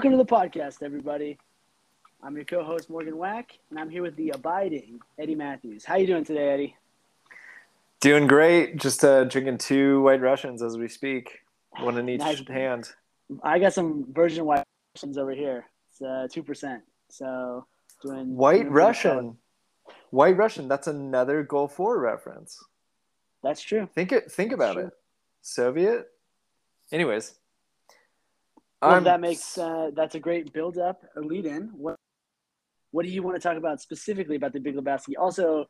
Welcome to the podcast, everybody. I'm your co-host Morgan Wack, and I'm here with the abiding Eddie Matthews. How you doing today, Eddie? Doing great. Just uh, drinking two White Russians as we speak, one in each Nice. hand. I got some Virgin White Russians over here. It's uh, two percent. So doing White doing. Russian. White Russian. That's another Gulf War reference. That's true. Think it. Think about it. Soviet. Anyways, Well, I'm- that makes uh, that's a great build-up, a lead-in. What What do you want to talk about specifically about the Big Lebowski? Also,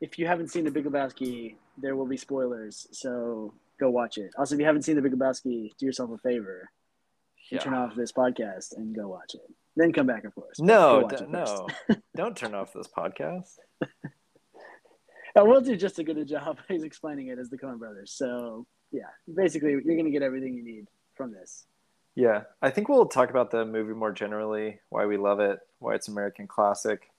if you haven't seen the Big Lebowski, there will be spoilers, so go watch it. Also, if you haven't seen the Big Lebowski, do yourself a favor and Yeah. turn off this podcast and go watch it. Then come back, of course. No, d- no. Don't turn off this podcast. Uh, we'll do just as good a job as explaining it as the Coen Brothers. So yeah, basically, you're going to get everything you need from this. Yeah, I think we'll talk about the movie more generally, why we love it, why it's American classic,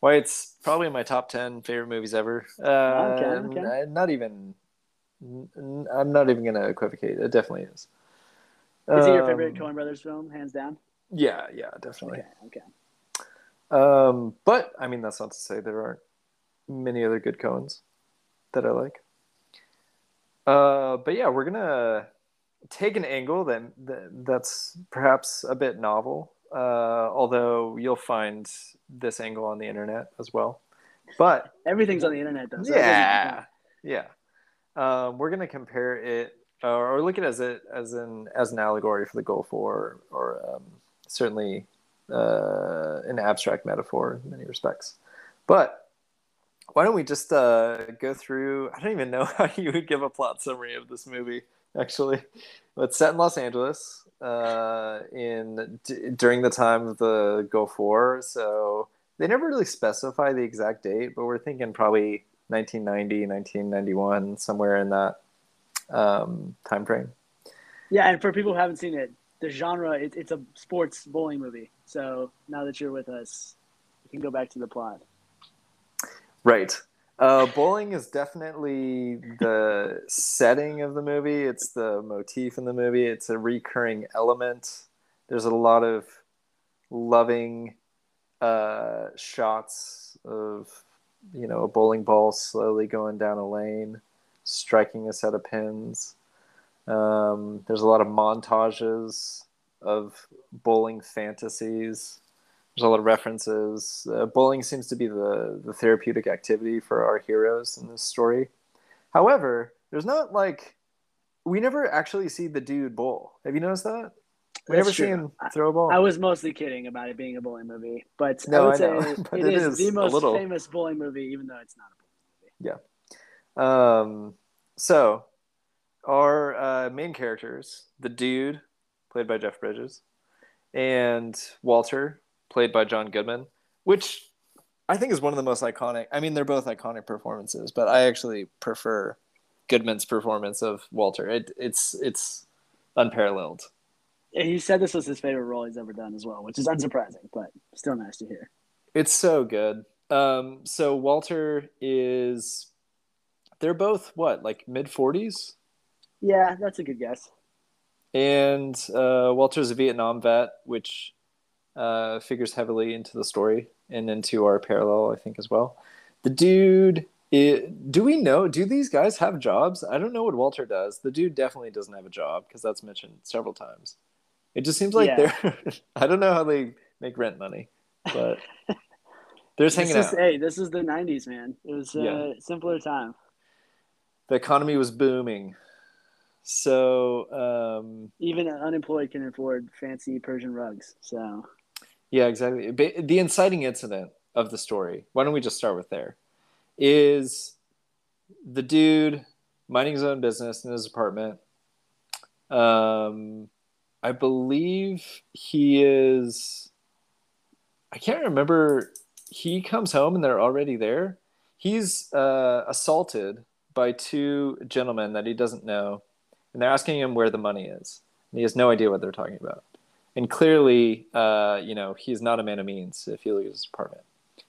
why it's probably my top ten favorite movies ever. Uh, Okay, okay. n- Not even. I'm not even gonna equivocate. It definitely is. Is it your Um, favorite Coen Brothers film, hands down? Yeah, yeah, definitely. Okay, okay. Um, but I mean, that's not to say there aren't many other good Coens that I like. Uh, but yeah, we're gonna take an angle that, that that's perhaps a bit novel. Uh, although you'll find this angle on the internet as well. But Everything's on the internet, though. so yeah, yeah. Um, we're gonna compare it or, or look at it as it as an as an allegory for the Gulf War, or um, certainly uh, an abstract metaphor in many respects. But why don't we just uh, go through? I don't even know how you would give a plot summary of this movie. Actually, it's set in Los Angeles uh, in d- during the time of the Gulf War. So they never really specify the exact date, but we're thinking probably 1990, 1991, somewhere in that um, time frame. Yeah, and for people who haven't seen it, the genre it, it's a sports bowling movie. So now that you're with us, you can go back to the plot. Right. Uh, bowling is definitely the setting of the movie. It's the motif in the movie. It's a recurring element. There's a lot of loving uh, shots of you know a bowling ball slowly going down a lane, striking a set of pins. Um, there's a lot of montages of bowling fantasies. There's a lot of references. Uh, bowling seems to be the, the therapeutic activity for our heroes in this story. However, there's not like we never actually see the dude bowl. Have you noticed that? We never see him throw a ball. I was mostly kidding about it being a bowling movie, but I No, would I say but it it is, is the most little. famous bowling movie, even though it's not a bowling movie. Yeah. Um, so our uh, main characters, the dude, played by Jeff Bridges, and Walter, played by John Goodman, which I think is one of the most iconic. I mean, they're both iconic performances, but I actually prefer Goodman's performance of Walter. It, it's it's unparalleled. Yeah, He said this was his favorite role he's ever done as well, which is unsurprising, but still nice to hear. It's so good. Um, so Walter is. They're both what, like mid forties? Yeah, that's a good guess. And uh, Walter's a Vietnam vet, which uh, figures heavily into the story and into our parallel, I think, as well. The dude, i do we know? Do these guys have jobs? I don't know what Walter does. The dude definitely doesn't have a job because that's mentioned several times. It just seems like Yeah. they're. I don't know how they make rent money, but they're just hanging is, out. hey, this is the '90s, man. It was a Yeah. simpler time. The economy was booming. So, um, Even unemployed can afford fancy Persian rugs. So Yeah, exactly. The inciting incident of the story, why don't we just start with there, is the dude minding his own business in his apartment. Um, I believe he is, I can't remember. He comes home and they're already there. He's uh, assaulted by two gentlemen that he doesn't know, and they're asking him where the money is. And he has no idea what they're talking about and clearly, uh, you know, he's not a man of means if you look at his apartment.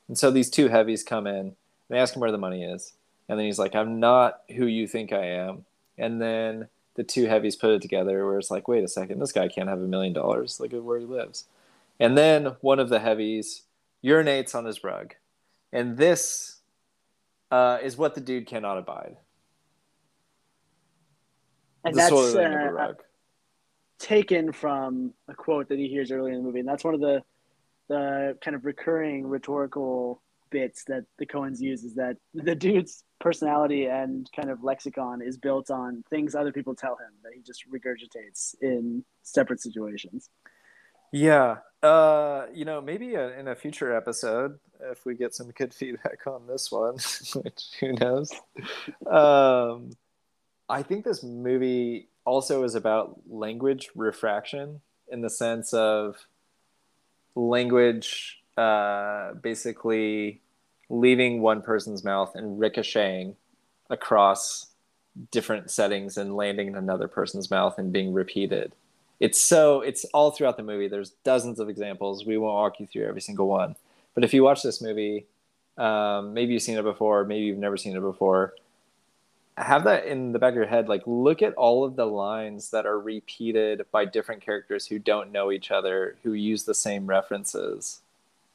And so these two heavies come in, and they ask him where the money is, and then he's like, "I'm not who you think I am." And then the two heavies put it together where it's like, wait a second, this guy can't have a million dollars. Look at where he lives. And then one of the heavies urinates on his rug. And this uh, is what the dude cannot abide. And the that's soiling of a uh, rug. Taken from a quote that he hears early in the movie, and that's one of the the kind of recurring rhetorical bits that the Coens use is that the dude's personality and kind of lexicon is built on things other people tell him that he just regurgitates in separate situations. Yeah. Uh, you know, maybe a, in a future episode, if we get some good feedback on this one, which who knows. Um, I think this movie also is about language refraction in the sense of language uh, basically leaving one person's mouth and ricocheting across different settings and landing in another person's mouth and being repeated. It's so it's all throughout the movie. There's dozens of examples. We won't walk you through every single one, but if you watch this movie, um, maybe you've seen it before, maybe you've never seen it before. Have that in the back of your head. Like, look at all of the lines that are repeated by different characters who don't know each other, who use the same references,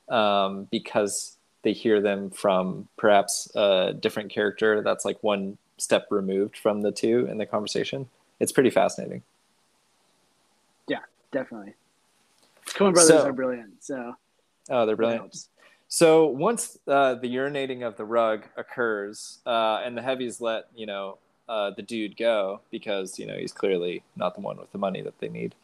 um, because they hear them from perhaps a different character that's like one step removed from the two in the conversation. It's pretty fascinating. Yeah, definitely. Coen brothers So- are brilliant. So Oh, they're brilliant. So once uh, the urinating of the rug occurs, uh, and the heavies let you know uh, the dude go because you know he's clearly not the one with the money that they need.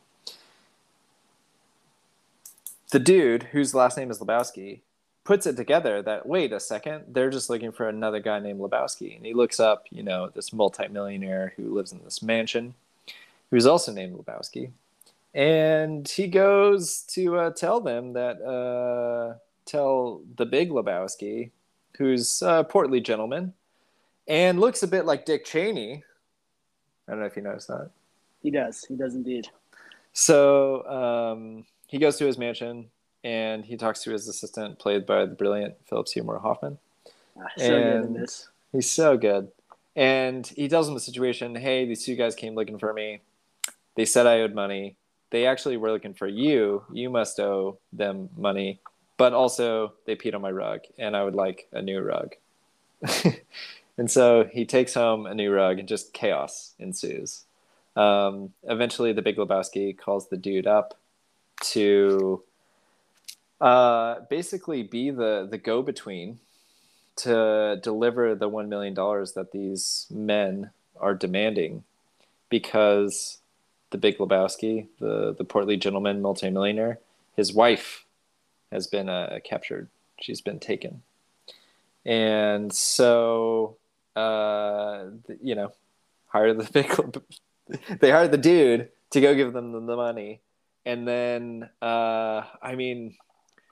The dude, whose last name is Lebowski, puts it together that wait a second, they're just looking for another guy named Lebowski, and he looks up, you know, this multimillionaire who lives in this mansion, who's also named Lebowski, and he goes to uh, tell them that uh, tell the big Lebowski, who's a portly gentleman, and looks a bit like Dick Cheney. I don't know if you noticed that. He does. He does indeed. So um, he goes to his mansion and he talks to his assistant, played by the brilliant Philip Seymour Hoffman. Ah, so And-. He's so good. And he tells him the situation hey, these two guys came looking for me. They said I owed money. They actually were looking for you. You must owe them money. But also, they peed on my rug, and I would like a new rug. and so he takes home a new rug, and just chaos ensues. Um, eventually, the Big Lebowski calls the dude up to uh, basically be the, the go between to deliver the $1 million that these men are demanding because the big Lebowski, the, the portly gentleman multimillionaire, his wife has been uh, captured. She's been taken. And so, uh, you know, hire the big, they hired the dude to go give them the, the money. And then, uh, I mean,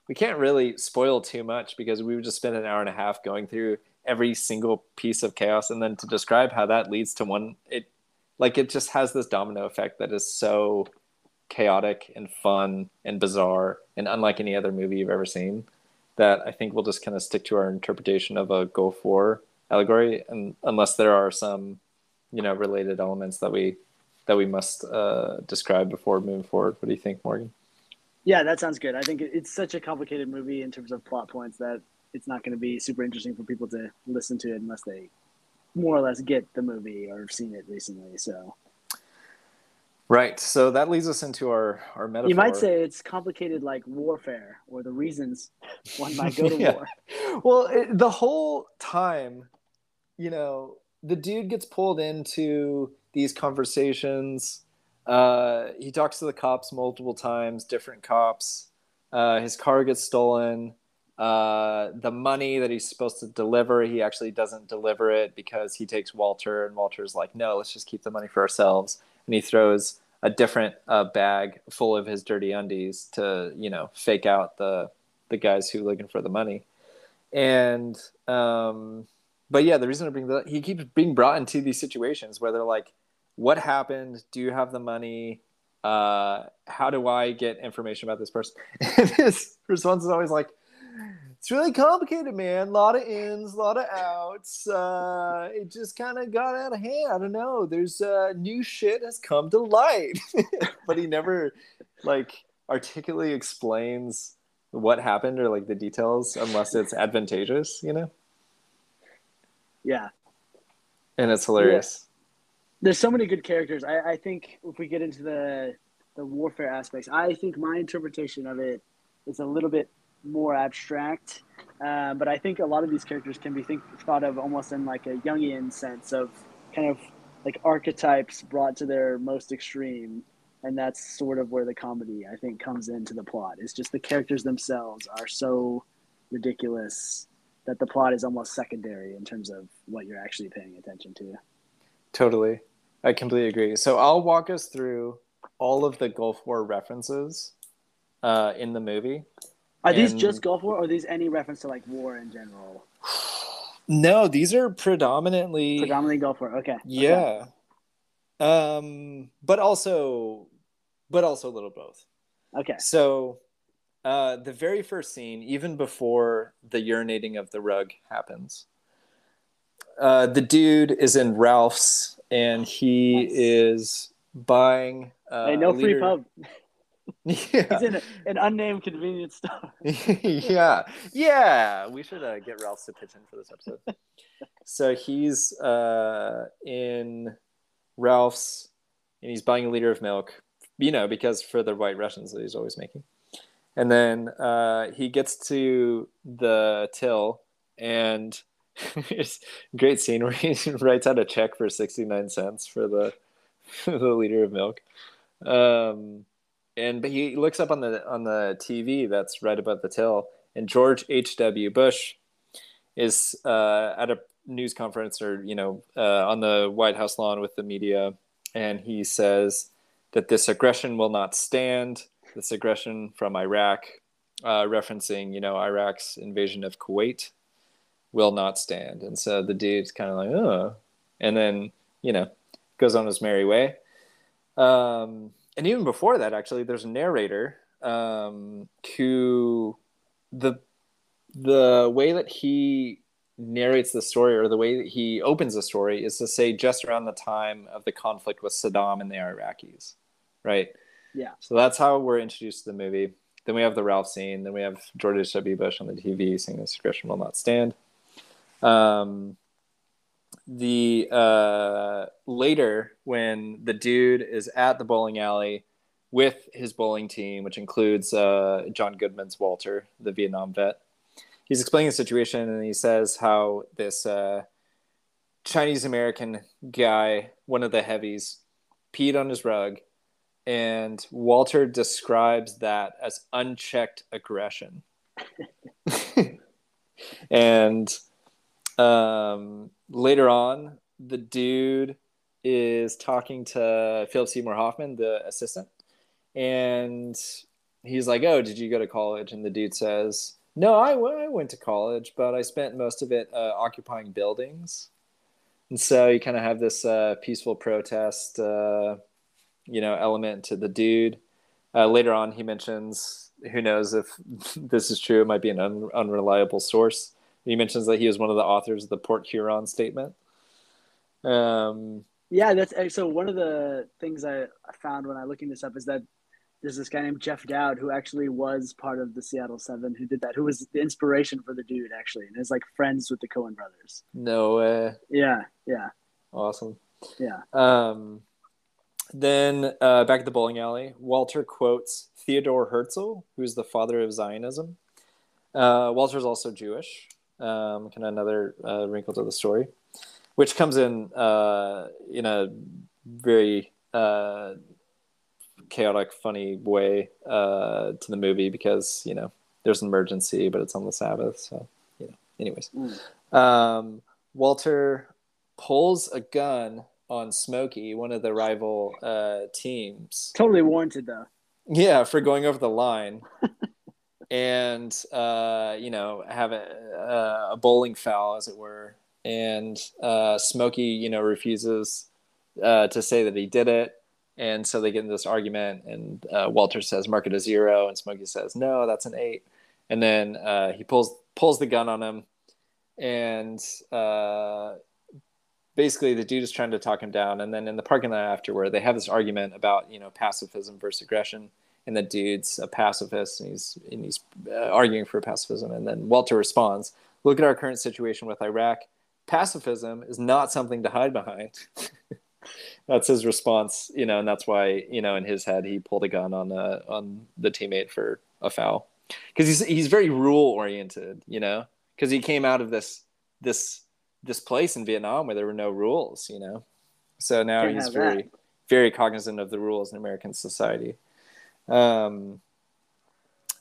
we can't really spoil too much because we would just spend an hour and a half going through every single piece of chaos and then to describe how that leads to one it like it just has this domino effect that is so chaotic and fun and bizarre and unlike any other movie you've ever seen that I think we'll just kind of stick to our interpretation of a Gulf War allegory and unless there are some you know related elements that we that we must uh, describe before moving forward what do you think Morgan Yeah, that sounds good. I think it's such a complicated movie in terms of plot points that it's not going to be super interesting for people to listen to it unless they more or less get the movie or have seen it recently. So Right. So that leads us into our our metaphor. you might say it's complicated like warfare or the reasons one might go to Yeah. war. Well, it, the whole time, you know, the dude gets pulled into these conversations. Uh, he talks to the cops multiple times, different cops. Uh, his car gets stolen. Uh, the money that he's supposed to deliver, he actually doesn't deliver it because he takes Walter, and Walter's like, "No, let's just keep the money for ourselves." And he throws a different uh, bag full of his dirty undies to, you know, fake out the the guys who are looking for the money. And um, but yeah, the reason I bring that he keeps being brought into these situations where they're like, "What happened? Do you have the money? Uh, how do I get information about this person?" And his response is always like, it's really complicated, man. A lot of ins, a lot of outs. Uh, it just kind of got out of hand. I don't know. There's uh, new shit has come to light, but he never like articulately explains what happened or like the details unless it's advantageous, you know. Yeah, and it's hilarious. Yeah. There's so many good characters. I, I think if we get into the the warfare aspects, I think my interpretation of it is a little bit more abstract. Uh, but I think a lot of these characters can be think, thought of almost in like a Jungian sense of kind of like archetypes brought to their most extreme. And that's sort of where the comedy, I think, comes into the plot. It's just the characters themselves are so ridiculous that the plot is almost secondary in terms of what you're actually paying attention to. Totally. I completely agree. So I'll walk us through all of the Gulf War references uh, in the movie. Are and... these just Gulf War, or are these any reference to like war in general? No, these are predominantly predominantly Gulf War. Okay. Yeah. Okay. Um, but also, but also a little both. Okay. So, uh, the very first scene, even before the urinating of the rug happens, uh, the dude is in Ralph's and he nice. is buying. Uh, hey, no free pub. Yeah. He's in a, an unnamed convenience store. yeah. Yeah. We should uh, get Ralph to pitch in for this episode. so he's uh, in Ralph's and he's buying a liter of milk, you know, because for the white Russians that he's always making. And then uh, he gets to the till and it's a great scene where he writes out a check for 69 cents for the, the liter of milk. Um, and but he looks up on the on the TV that's right above the till, and George H. W. Bush is uh, at a news conference or you know uh, on the White House lawn with the media, and he says that this aggression will not stand. This aggression from Iraq, uh, referencing you know Iraq's invasion of Kuwait, will not stand. And so the dude's kind of like, oh, and then you know goes on his merry way. Um, and even before that, actually, there's a narrator um, who the the way that he narrates the story or the way that he opens the story is to say just around the time of the conflict with Saddam and the Iraqis, right? Yeah. So that's how we're introduced to the movie. Then we have the Ralph scene. Then we have George W. Bush on the TV saying "This aggression will not stand." Um, the uh, later when the dude is at the bowling alley with his bowling team, which includes uh, John Goodman's Walter, the Vietnam vet. He's explaining the situation and he says how this uh, Chinese American guy, one of the heavies, peed on his rug, and Walter describes that as unchecked aggression. and um, later on, the dude is talking to Philip Seymour Hoffman, the assistant, and he's like, "Oh, did you go to college?" And the dude says, "No, I, I went to college, but I spent most of it uh, occupying buildings." And so you kind of have this uh, peaceful protest, uh, you know, element to the dude. Uh, later on, he mentions, who knows if this is true? It might be an un- unreliable source he mentions that he was one of the authors of the Port Huron Statement. Um, yeah, that's so. One of the things I found when I looking this up is that there's this guy named Jeff Dowd who actually was part of the Seattle Seven who did that, who was the inspiration for the dude actually, and is like friends with the Coen brothers. No way. Yeah, yeah. Awesome. Yeah. Um, then uh, back at the bowling alley, Walter quotes Theodore Herzl, who's the father of Zionism. Uh, Walter's also Jewish um, kind of another uh, wrinkle to the story, which comes in uh, in a very uh, chaotic, funny way uh, to the movie because you know there's an emergency, but it's on the Sabbath, so you know. Anyways, mm. um, Walter pulls a gun on Smokey, one of the rival uh, teams. Totally warranted, though. Yeah, for going over the line. and uh, you know have a, a, bowling foul, as it were. And uh, Smokey, you know, refuses uh, to say that he did it, and so they get into this argument. And uh, Walter says, "Mark it a zero," and Smokey says, "No, that's an eight. And then uh, he pulls pulls the gun on him, and uh, basically the dude is trying to talk him down. And then in the parking lot afterward, they have this argument about you know pacifism versus aggression. And the dude's a pacifist, and he's and he's uh, arguing for pacifism. And then Walter responds, "Look at our current situation with Iraq. Pacifism is not something to hide behind." that's his response, you know, and that's why you know in his head he pulled a gun on uh, on the teammate for a foul because he's he's very rule oriented, you know, because he came out of this this this place in Vietnam where there were no rules, you know, so now Can't he's very that. very cognizant of the rules in American society. Um,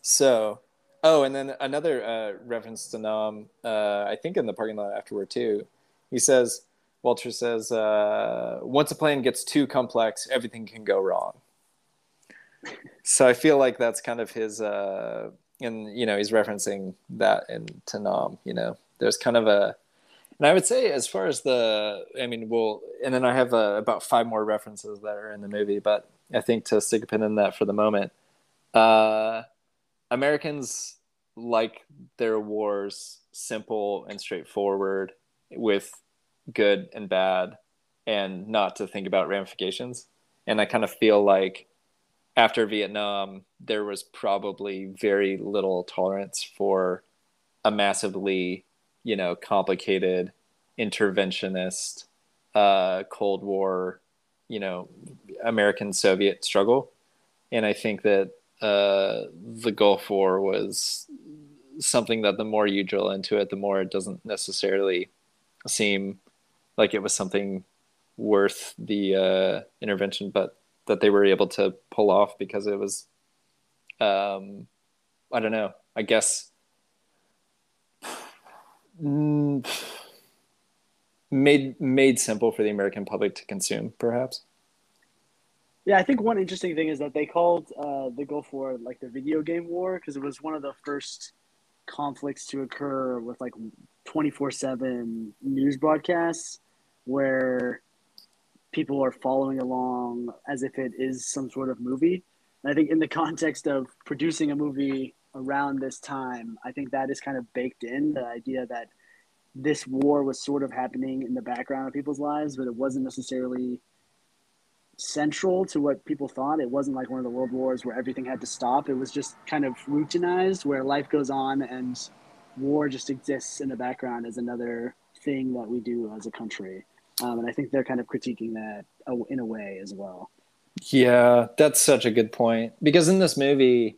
so, oh, and then another uh, reference to Nam, uh, I think in the parking lot afterward too. He says, Walter says, uh, once a plan gets too complex, everything can go wrong so I feel like that's kind of his, uh, and you know, he's referencing that in Tanam. You know, there's kind of a, and I would say as far as the, I mean, well, and then I have uh, about five more references that are in the movie, but I think to stick a pin in that for the moment, uh, Americans like their wars simple and straightforward with good and bad and not to think about ramifications. And I kind of feel like after Vietnam, there was probably very little tolerance for a massively, you know, complicated interventionist uh, Cold War, you know, American Soviet struggle. And I think that uh, the Gulf War was something that the more you drill into it, the more it doesn't necessarily seem like it was something worth the uh, intervention. But that they were able to pull off because it was um i don't know i guess made made simple for the american public to consume perhaps yeah i think one interesting thing is that they called uh, the gulf war like the video game war because it was one of the first conflicts to occur with like 24-7 news broadcasts where people are following along as if it is some sort of movie. And I think in the context of producing a movie around this time, I think that is kind of baked in the idea that this war was sort of happening in the background of people's lives, but it wasn't necessarily central to what people thought. It wasn't like one of the world wars where everything had to stop. It was just kind of routinized where life goes on and war just exists in the background as another thing that we do as a country. Um, and I think they're kind of critiquing that in a way as well. Yeah, that's such a good point. Because in this movie,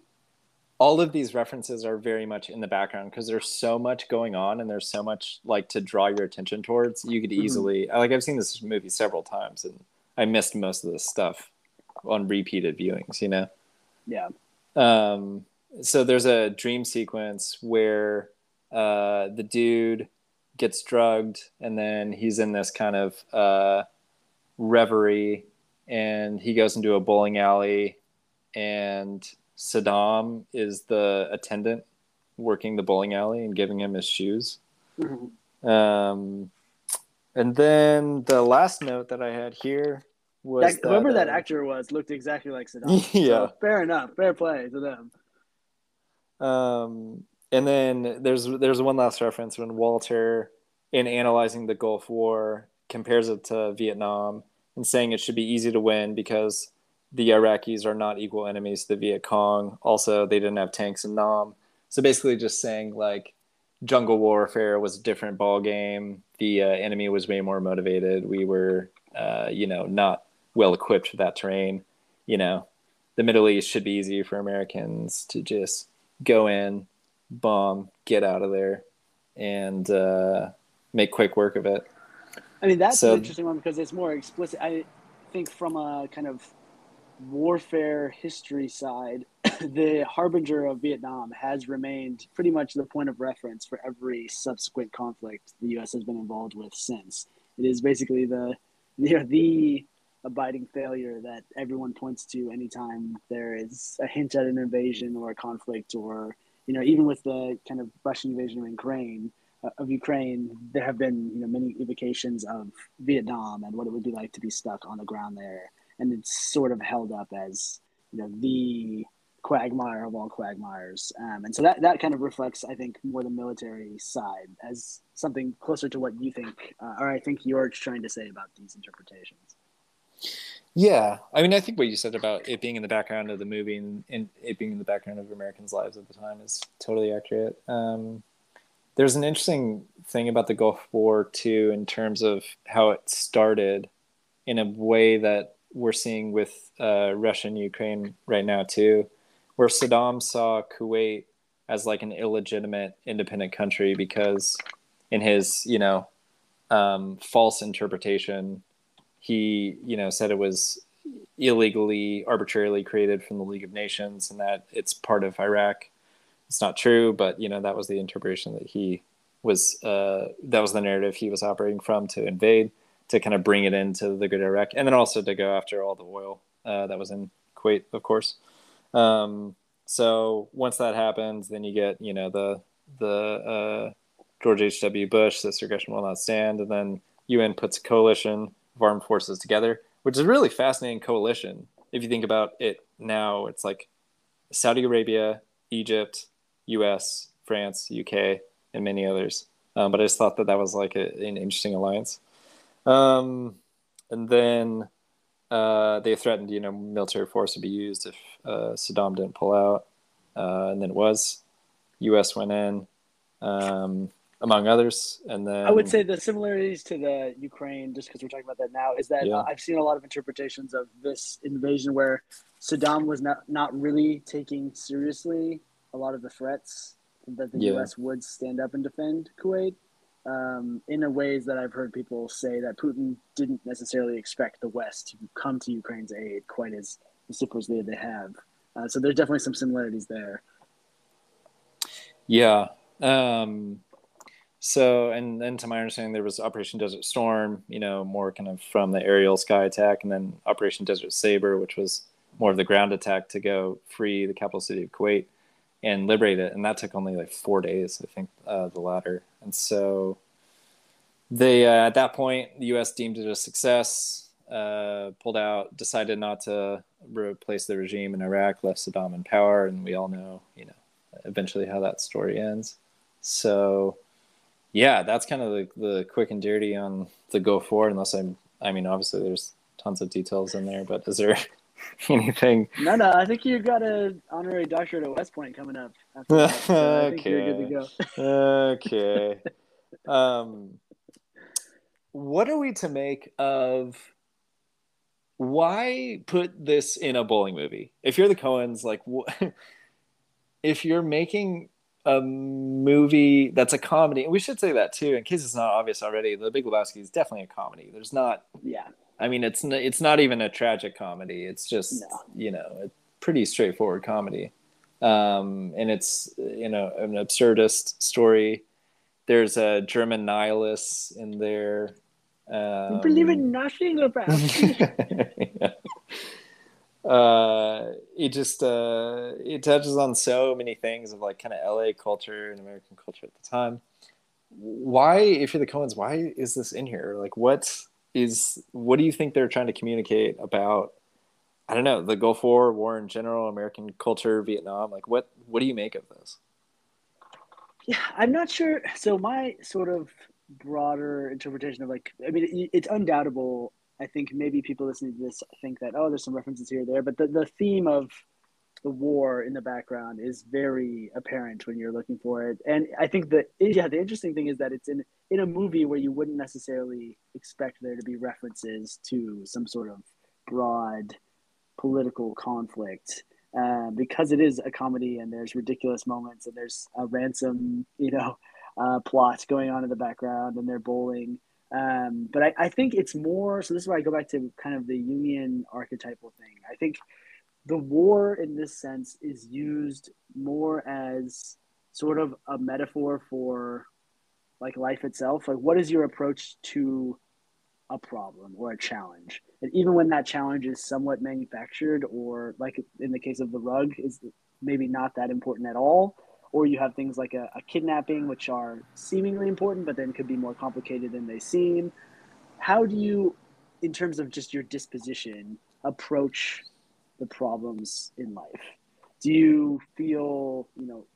all of these references are very much in the background because there's so much going on and there's so much like to draw your attention towards. You could mm-hmm. easily, mm-hmm. like, I've seen this movie several times and I missed most of this stuff on repeated viewings, you know? Yeah. Um, so there's a dream sequence where uh, the dude gets drugged and then he's in this kind of uh, reverie and he goes into a bowling alley and Saddam is the attendant working the bowling alley and giving him his shoes. Mm-hmm. Um, and then the last note that I had here was that, whoever that uh, actor was looked exactly like Saddam. yeah, so fair enough, fair play to them. Um, and then there's there's one last reference when Walter, in analyzing the Gulf War, compares it to Vietnam and saying it should be easy to win because the Iraqis are not equal enemies to the Viet Cong. Also, they didn't have tanks in Nam. So basically, just saying like jungle warfare was a different ball game. The uh, enemy was way more motivated. We were, uh, you know, not well equipped for that terrain. You know, the Middle East should be easy for Americans to just go in, bomb, get out of there, and uh, make quick work of it. I mean, that's so, an interesting one because it's more explicit. I think from a kind of warfare history side, the harbinger of Vietnam has remained pretty much the point of reference for every subsequent conflict the U.S. has been involved with since. It is basically the you know, the abiding failure that everyone points to anytime there is a hint at an invasion or a conflict or you know, even with the kind of Russian invasion of Ukraine, uh, of Ukraine, there have been you know many evocations of Vietnam and what it would be like to be stuck on the ground there, and it's sort of held up as you know the quagmire of all quagmires. Um, and so that, that kind of reflects, I think, more the military side as something closer to what you think, uh, or I think you're trying to say about these interpretations. Yeah, I mean, I think what you said about it being in the background of the movie and, and it being in the background of Americans' lives at the time is totally accurate. Um, there's an interesting thing about the Gulf War too, in terms of how it started, in a way that we're seeing with uh, Russia and Ukraine right now too, where Saddam saw Kuwait as like an illegitimate independent country because, in his you know um, false interpretation he you know said it was illegally arbitrarily created from the league of nations and that it's part of iraq. It's not true but you know that was the interpretation that he was uh, that was the narrative he was operating from to invade to kind of bring it into the good iraq and then also to go after all the oil uh, that was in kuwait of course um, so once that happens then you get you know the the uh, george h.w bush this aggression will not stand and then un puts a coalition of armed forces together, which is a really fascinating coalition. If you think about it now, it's like Saudi Arabia, Egypt, U.S., France, UK, and many others. Um, but I just thought that that was like a, an interesting alliance. Um, and then uh, they threatened, you know, military force would be used if uh, Saddam didn't pull out, uh, and then it was. U.S. went in. Um, among others. And then I would say the similarities to the Ukraine, just because we're talking about that now, is that yeah. uh, I've seen a lot of interpretations of this invasion where Saddam was not not really taking seriously a lot of the threats that the yeah. U.S. would stand up and defend Kuwait. Um, in a ways that I've heard people say that Putin didn't necessarily expect the West to come to Ukraine's aid quite as vociferously as they have. Uh, so there's definitely some similarities there. Yeah. Um, so, and then to my understanding, there was Operation Desert Storm, you know, more kind of from the aerial sky attack, and then Operation Desert Saber, which was more of the ground attack to go free the capital city of Kuwait and liberate it. And that took only like four days, I think, uh, the latter. And so they, uh, at that point, the U.S. deemed it a success, uh, pulled out, decided not to replace the regime in Iraq, left Saddam in power, and we all know, you know, eventually how that story ends. So, yeah, that's kind of the, the quick and dirty on the Gulf War. Unless I'm, I mean, obviously there's tons of details in there, but is there anything? No, no. I think you got an honorary doctorate at West Point coming up. That, so okay. okay. um, what are we to make of? Why put this in a bowling movie? If you're the Coens, like, wh- if you're making a movie that's a comedy. We should say that too, in case it's not obvious already. The Big Lebowski is definitely a comedy. There's not. Yeah. I mean, it's it's not even a tragic comedy. It's just no. you know a pretty straightforward comedy, um, and it's you know an absurdist story. There's a German nihilist in there. Um, believe in nothing about. yeah uh, it just uh, it touches on so many things of like kind of LA culture and American culture at the time. Why, if you're the Coens, why is this in here? Like, what is what do you think they're trying to communicate about? I don't know the Gulf War, war in general, American culture, Vietnam. Like, what what do you make of this? Yeah, I'm not sure. So my sort of broader interpretation of like, I mean, it's undoubtable I think maybe people listening to this think that oh, there's some references here or there, but the, the theme of the war in the background is very apparent when you're looking for it. And I think that yeah, the interesting thing is that it's in in a movie where you wouldn't necessarily expect there to be references to some sort of broad political conflict. Uh, because it is a comedy and there's ridiculous moments and there's a ransom, you know, uh, plot going on in the background and they're bowling. Um, but I, I think it's more so. This is where I go back to kind of the Jungian archetypal thing. I think the war, in this sense, is used more as sort of a metaphor for like life itself. Like, what is your approach to a problem or a challenge? And even when that challenge is somewhat manufactured, or like in the case of the rug, is maybe not that important at all or you have things like a, a, kidnapping, which are seemingly important, but then could be more complicated than they seem. How do you, in terms of just your disposition, approach the problems in life? do you feel you know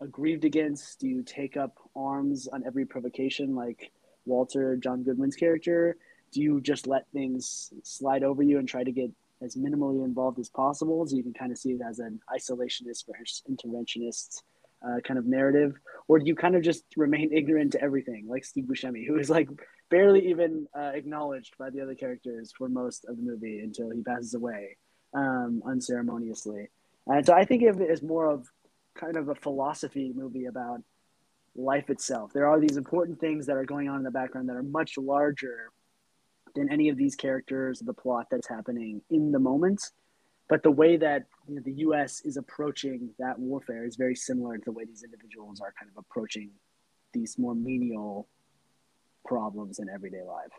aggrieved against? Do you take up arms on every provocation like Walter John Goodman's character? Do you just let things slide over you and try to get as minimally involved as possible so you can kind of see it as an isolationist versus interventionist uh, kind of narrative? Or do you kind of just remain ignorant to everything, like Steve Buscemi, who is like barely even uh, acknowledged by the other characters for most of the movie until he passes away um, unceremoniously? And so I think of it as more of kind of a philosophy movie about life itself. There are these important things that are going on in the background that are much larger than any of these characters, the plot that's happening in the moment. But the way that you know, the U.S. is approaching that warfare is very similar to the way these individuals are kind of approaching these more menial problems in everyday life.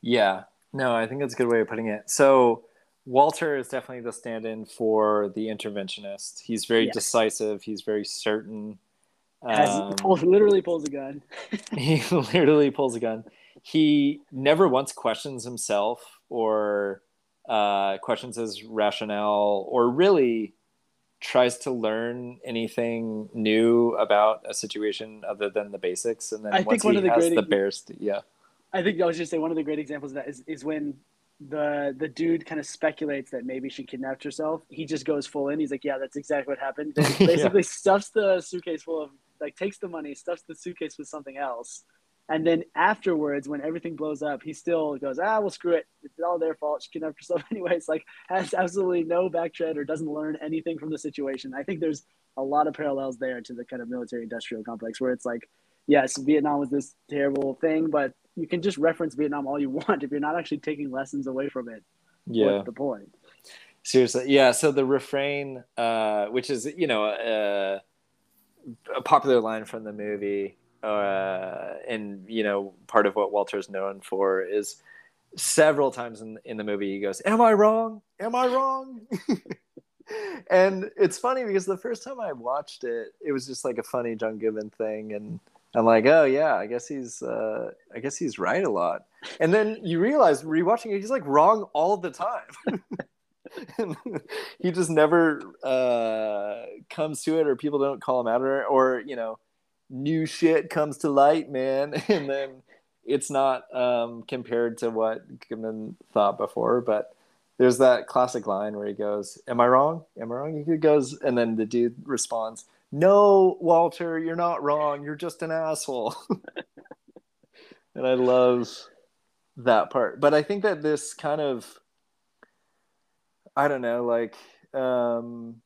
Yeah, no, I think that's a good way of putting it. So Walter is definitely the stand-in for the interventionist. He's very yes. decisive. He's very certain. Um, pulls, literally pulls a gun. he literally pulls a gun. He never once questions himself or uh, questions his rationale or really tries to learn anything new about a situation other than the basics. And then I once he has the bears, yeah. I think I was just say one of the great examples of that is, is when the the dude kind of speculates that maybe she kidnapped herself. He just goes full in. He's like, "Yeah, that's exactly what happened." Basically, yeah. stuffs the suitcase full of like takes the money, stuffs the suitcase with something else, and then afterwards, when everything blows up, he still goes, "Ah, well, screw it. It's all their fault. She kidnapped herself anyways." Like has absolutely no backtread or doesn't learn anything from the situation. I think there's a lot of parallels there to the kind of military industrial complex where it's like, yes, Vietnam was this terrible thing, but you can just reference Vietnam all you want if you're not actually taking lessons away from it. Yeah, what's the point? Seriously, yeah. So the refrain, uh, which is you know uh, a popular line from the movie, uh, and you know part of what Walter's known for is several times in in the movie he goes, "Am I wrong? Am I wrong?" and it's funny because the first time I watched it, it was just like a funny John Goodman thing, and I'm like, oh yeah, I guess he's uh, I guess he's right a lot. And then you realize rewatching it, he's like wrong all the time. he just never uh, comes to it, or people don't call him out, or, or you know, new shit comes to light, man, and then it's not um, compared to what Goodman thought before. But there's that classic line where he goes, "Am I wrong? Am I wrong?" He goes, and then the dude responds, no, Walter, you're not wrong. You're just an asshole. and I love that part. But I think that this kind of, I don't know, like um,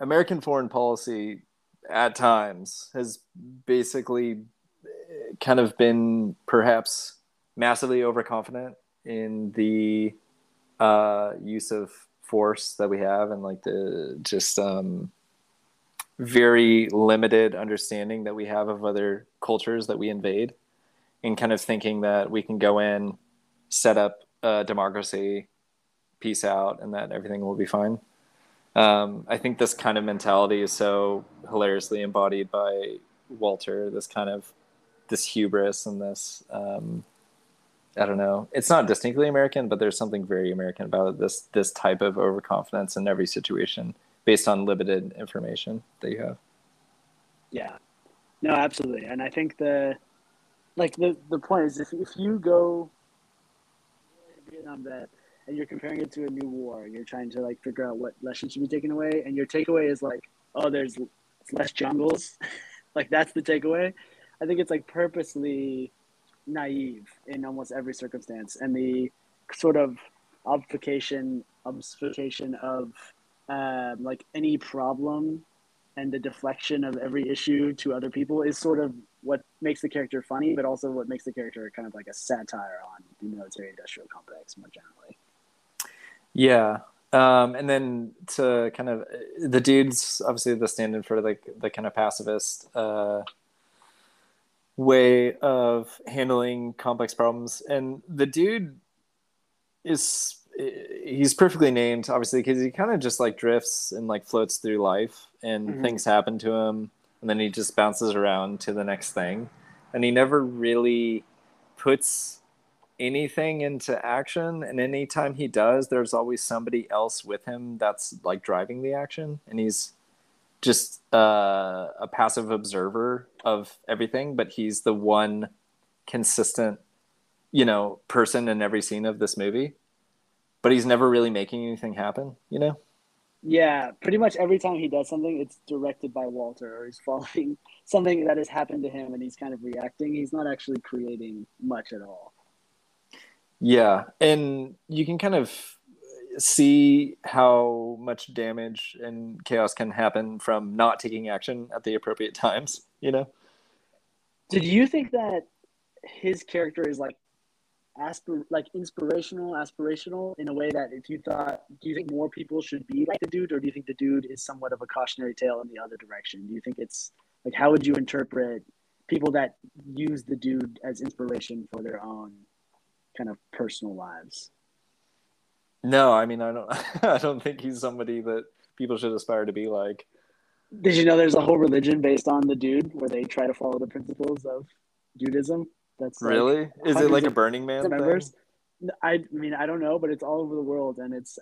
American foreign policy at times has basically kind of been perhaps massively overconfident in the uh, use of force that we have and like the just um, very limited understanding that we have of other cultures that we invade and kind of thinking that we can go in set up a democracy peace out and that everything will be fine. Um, i think this kind of mentality is so hilariously embodied by walter this kind of this hubris and this um, i don't know. It's not distinctly american but there's something very american about it this this type of overconfidence in every situation based on limited information that you have. Yeah, no, absolutely, and I think the like the the point is if if you go Vietnam vet and you're comparing it to a new war, you're trying to like figure out what lessons should be taken away, and your takeaway is like, oh, there's less jungles, like that's the takeaway. I think it's like purposely naive in almost every circumstance, and the sort of obfuscation obfuscation of um, like any problem and the deflection of every issue to other people is sort of what makes the character funny, but also what makes the character kind of like a satire on the military industrial complex more generally. Yeah. Um, and then to kind of the dude's obviously the stand-in for like the kind of pacifist uh, way of handling complex problems, and the dude is he's perfectly named, obviously, because he kind of just like drifts and like floats through life, and mm-hmm. things happen to him, and then he just bounces around to the next thing, and he never really puts anything into action and anytime he does there's always somebody else with him that's like driving the action and he's just uh, a passive observer of everything but he's the one consistent you know person in every scene of this movie but he's never really making anything happen you know yeah, pretty much every time he does something, it's directed by Walter, or he's following something that has happened to him, and he's kind of reacting. He's not actually creating much at all. Yeah, and you can kind of see how much damage and chaos can happen from not taking action at the appropriate times. You know. Did you think that his character is like aspir- like inspirational, aspirational in a way that if you thought, do you think more people should be like the dude, or do you think the dude is somewhat of a cautionary tale in the other direction? Do you think it's like how would you interpret people that use the dude as inspiration for their own kind of personal lives? No, I mean I don't. I don't think he's somebody that people should aspire to be like. Did you know there's a whole religion based on the dude where they try to follow the principles of Dudeism? That's like really is it like a Burning Man members? Thing? I mean I don't know, but it's all over the world, and it's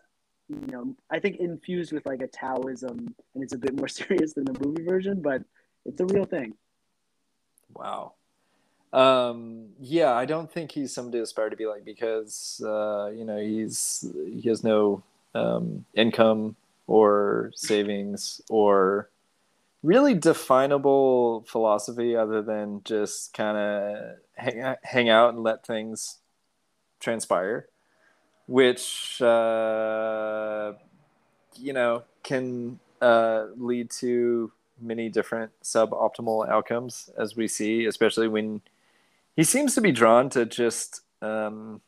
you know I think infused with like a Taoism, and it's a bit more serious than the movie version, but it's a real thing. Wow. Um, yeah, I don't think he's somebody to aspire to be like because uh, you know he's he has no um, income or savings or really definable philosophy other than just kind of hang, hang out and let things transpire, which, uh, you know, can uh, lead to many different suboptimal outcomes, as we see, especially when he seems to be drawn to just um,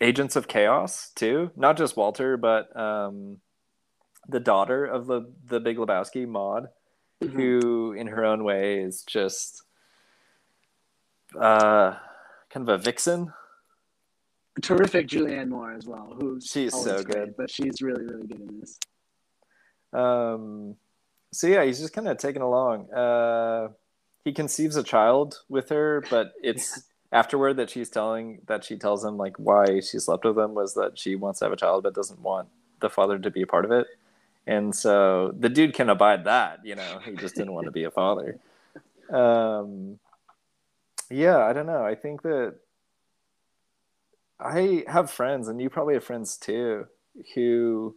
agents of chaos, too. Not just Walter, but. Um, the daughter of the the Big Lebowski, Maude, mm-hmm. who in her own way is just uh, kind of a vixen. Terrific Julianne Moore as well, who she's so great, good, but she's really really good in this. Um, so yeah, he's just kind of taken along. Uh, he conceives a child with her, but it's afterward that she's telling that she tells him like why she slept with him was that she wants to have a child but doesn't want the father to be a part of it. And so the dude can abide that, you know, he just didn't want to be a father. Um, yeah, I don't know. I think that I have friends, and you probably have friends too, who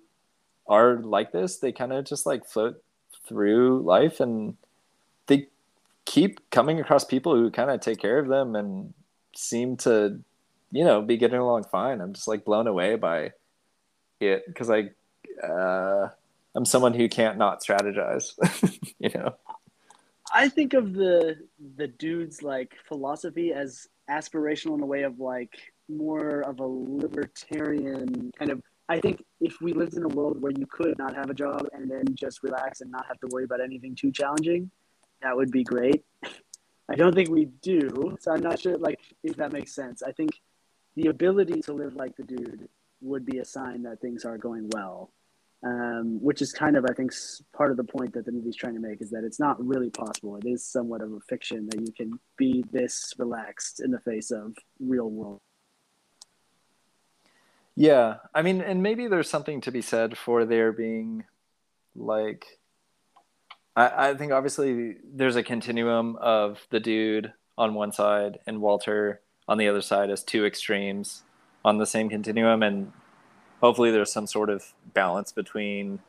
are like this. They kind of just like float through life and they keep coming across people who kind of take care of them and seem to, you know, be getting along fine. I'm just like blown away by it because I, uh, I'm someone who can't not strategize. you know. I think of the the dude's like philosophy as aspirational in a way of like more of a libertarian kind of I think if we lived in a world where you could not have a job and then just relax and not have to worry about anything too challenging, that would be great. I don't think we do, so I'm not sure like if that makes sense. I think the ability to live like the dude would be a sign that things are going well um, which is kind of I think part of the point that the movie's trying to make is that it's not really possible. It is somewhat of a fiction that you can be this relaxed in the face of real world. Yeah, I mean, and maybe there's something to be said for there being like. I, I think obviously there's a continuum of the dude on one side and Walter on the other side as two extremes on the same continuum, and hopefully there's some sort of balance between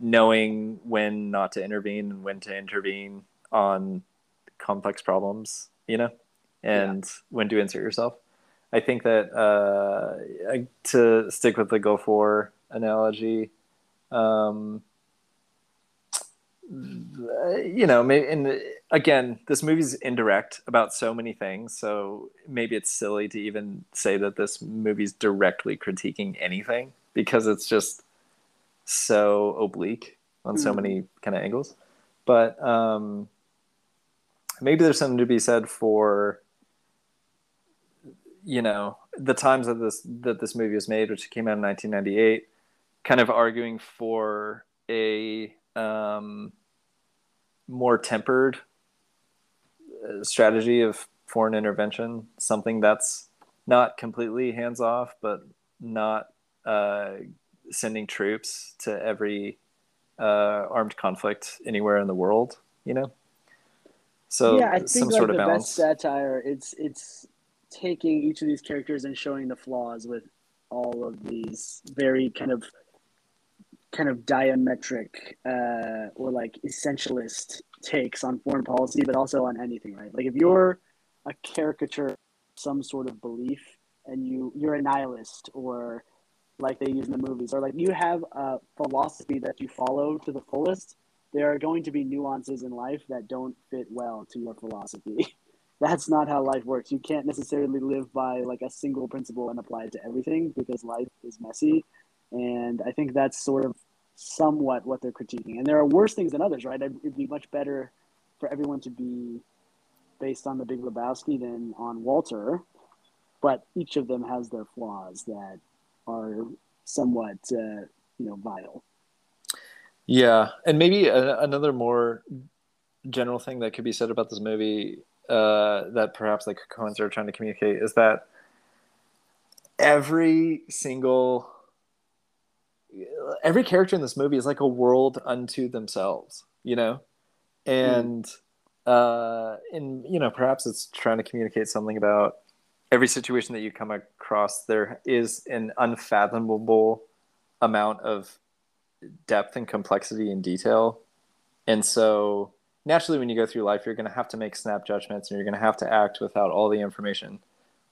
knowing when not to intervene and when to intervene on complex problems, you know, and yeah. when to insert yourself. I think that uh, to stick with the Gulf War analogy, um, you know, maybe, and again, this movie's indirect about so many things, so maybe it's silly to even say that this movie's directly critiquing anything because it's just so oblique on so many hmm. kind of angles. But um, maybe there's something to be said for you know the times that this that this movie was made, which came out in 1998, kind of arguing for a um, more tempered strategy of foreign intervention, something that's not completely hands off, but not uh, sending troops to every uh, armed conflict anywhere in the world. You know. So yeah, I think some like sort of the balance. best satire, it's it's taking each of these characters and showing the flaws with all of these very kind of kind of diametric uh, or like essentialist takes on foreign policy, but also on anything, right? Like if you're a caricature, some sort of belief, and you you're a nihilist, or like they use in the movies, or like you have a philosophy that you follow to the fullest, there are going to be nuances in life that don't fit well to your philosophy. That's not how life works. You can't necessarily live by like a single principle and apply it to everything because life is messy. And I think that's sort of somewhat what they're critiquing. And there are worse things than others, right? It'd be much better for everyone to be based on the Big Lebowski than on Walter, but each of them has their flaws that are somewhat, uh, you know, vile. Yeah, and maybe a, another more general thing that could be said about this movie uh, that perhaps like Coens are trying to communicate is that every single every character in this movie is like a world unto themselves, you know, and mm. uh, and you know perhaps it's trying to communicate something about every situation that you come across. There is an unfathomable amount of depth and complexity and detail, and so naturally when you go through life you're going to have to make snap judgments and you're going to have to act without all the information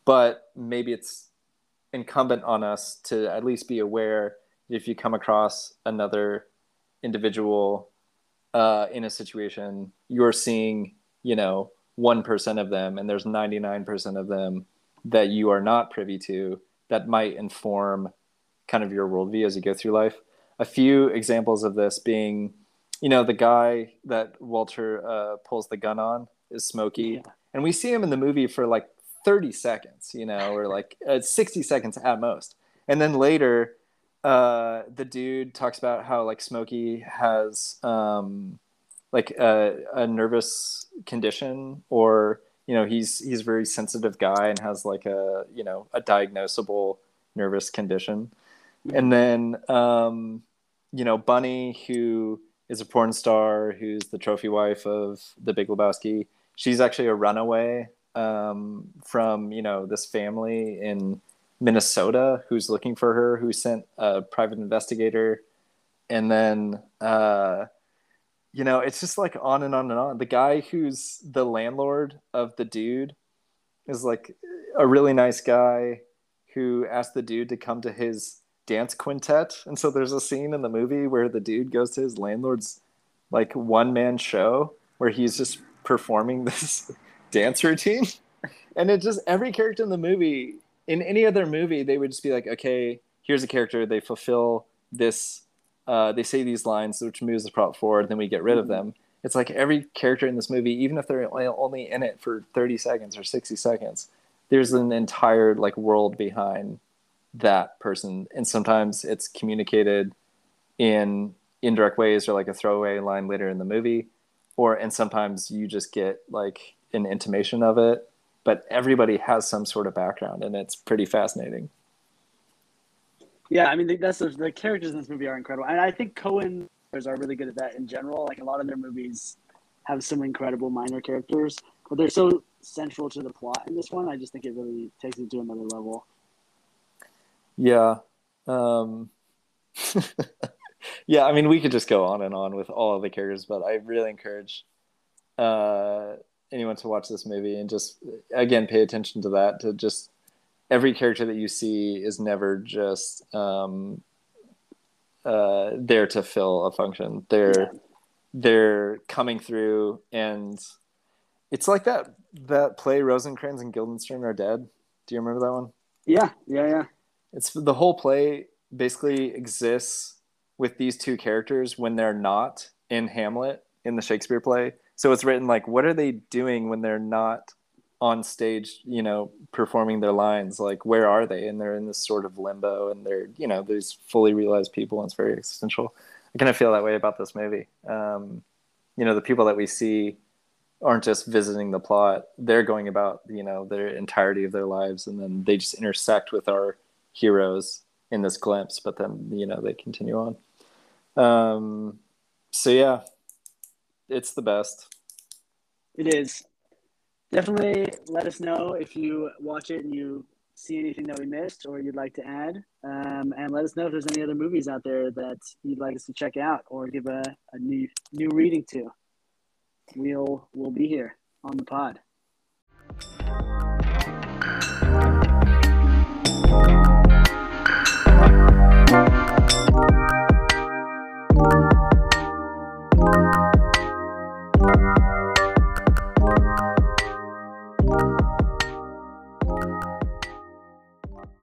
but maybe it's incumbent on us to at least be aware if you come across another individual uh, in a situation you're seeing you know 1% of them and there's 99% of them that you are not privy to that might inform kind of your worldview as you go through life. A few examples of this being you know the guy that Walter uh, pulls the gun on is Smokey, yeah. and we see him in the movie for like 30 seconds, you know, or like uh, 60 seconds at most, and then later, uh, the dude talks about how like Smokey has um, like a, a nervous condition, or you know he's he's a very sensitive guy and has like a you know a diagnosable nervous condition, mm-hmm. and then um, you know Bunny who is a porn star who's the trophy wife of the Big Lebowski. She's actually a runaway um, from you know this family in Minnesota who's looking for her, who sent a private investigator, and then uh, you know it's just like on and on and on. The guy who's the landlord of the dude is like a really nice guy who asked the dude to come to his dance quintet. And so there's a scene in the movie where the dude goes to his landlord's like one man show where he's just performing this dance routine. And it just every character in the movie, in any other movie, they would just be like, okay, here's a character, they fulfill this uh, they say these lines which moves the plot forward, then we get rid of mm-hmm. them. It's like every character in this movie, even if they're only in it for 30 seconds or 60 seconds, there's an entire like world behind that person and sometimes it's communicated in indirect ways or like a throwaway line later in the movie or and sometimes you just get like an intimation of it but everybody has some sort of background and it's pretty fascinating yeah i mean that's the, the characters in this movie are incredible and i think coen are really good at that in general like a lot of their movies have some incredible minor characters but they're so central to the plot in this one i just think it really takes it to another level yeah. Um, yeah, I mean, we could just go on and on with all of the characters, but I really encourage uh, anyone to watch this movie and just, again, pay attention to that. To just every character that you see is never just um, uh, there to fill a function. They're yeah. they're coming through, and it's like that that play Rosencrantz and Guildenstern are dead. Do you remember that one? Yeah, yeah, yeah. It's the whole play basically exists with these two characters when they're not in Hamlet in the Shakespeare play. So it's written like, what are they doing when they're not on stage, you know, performing their lines? Like, where are they? And they're in this sort of limbo and they're, you know, these fully realized people and it's very existential. I kind of feel that way about this movie. Um, you know, the people that we see aren't just visiting the plot they're going about you know their entirety of their lives and then they just intersect with our heroes in this glimpse but then you know they continue on um so yeah it's the best It is. Definitely let us know if you watch it and you see anything that we missed or you'd like to add. Um, and let us know if there's any other movies out there that you'd like us to check out or give a, a new new reading to. We'll we'll be here on the pod.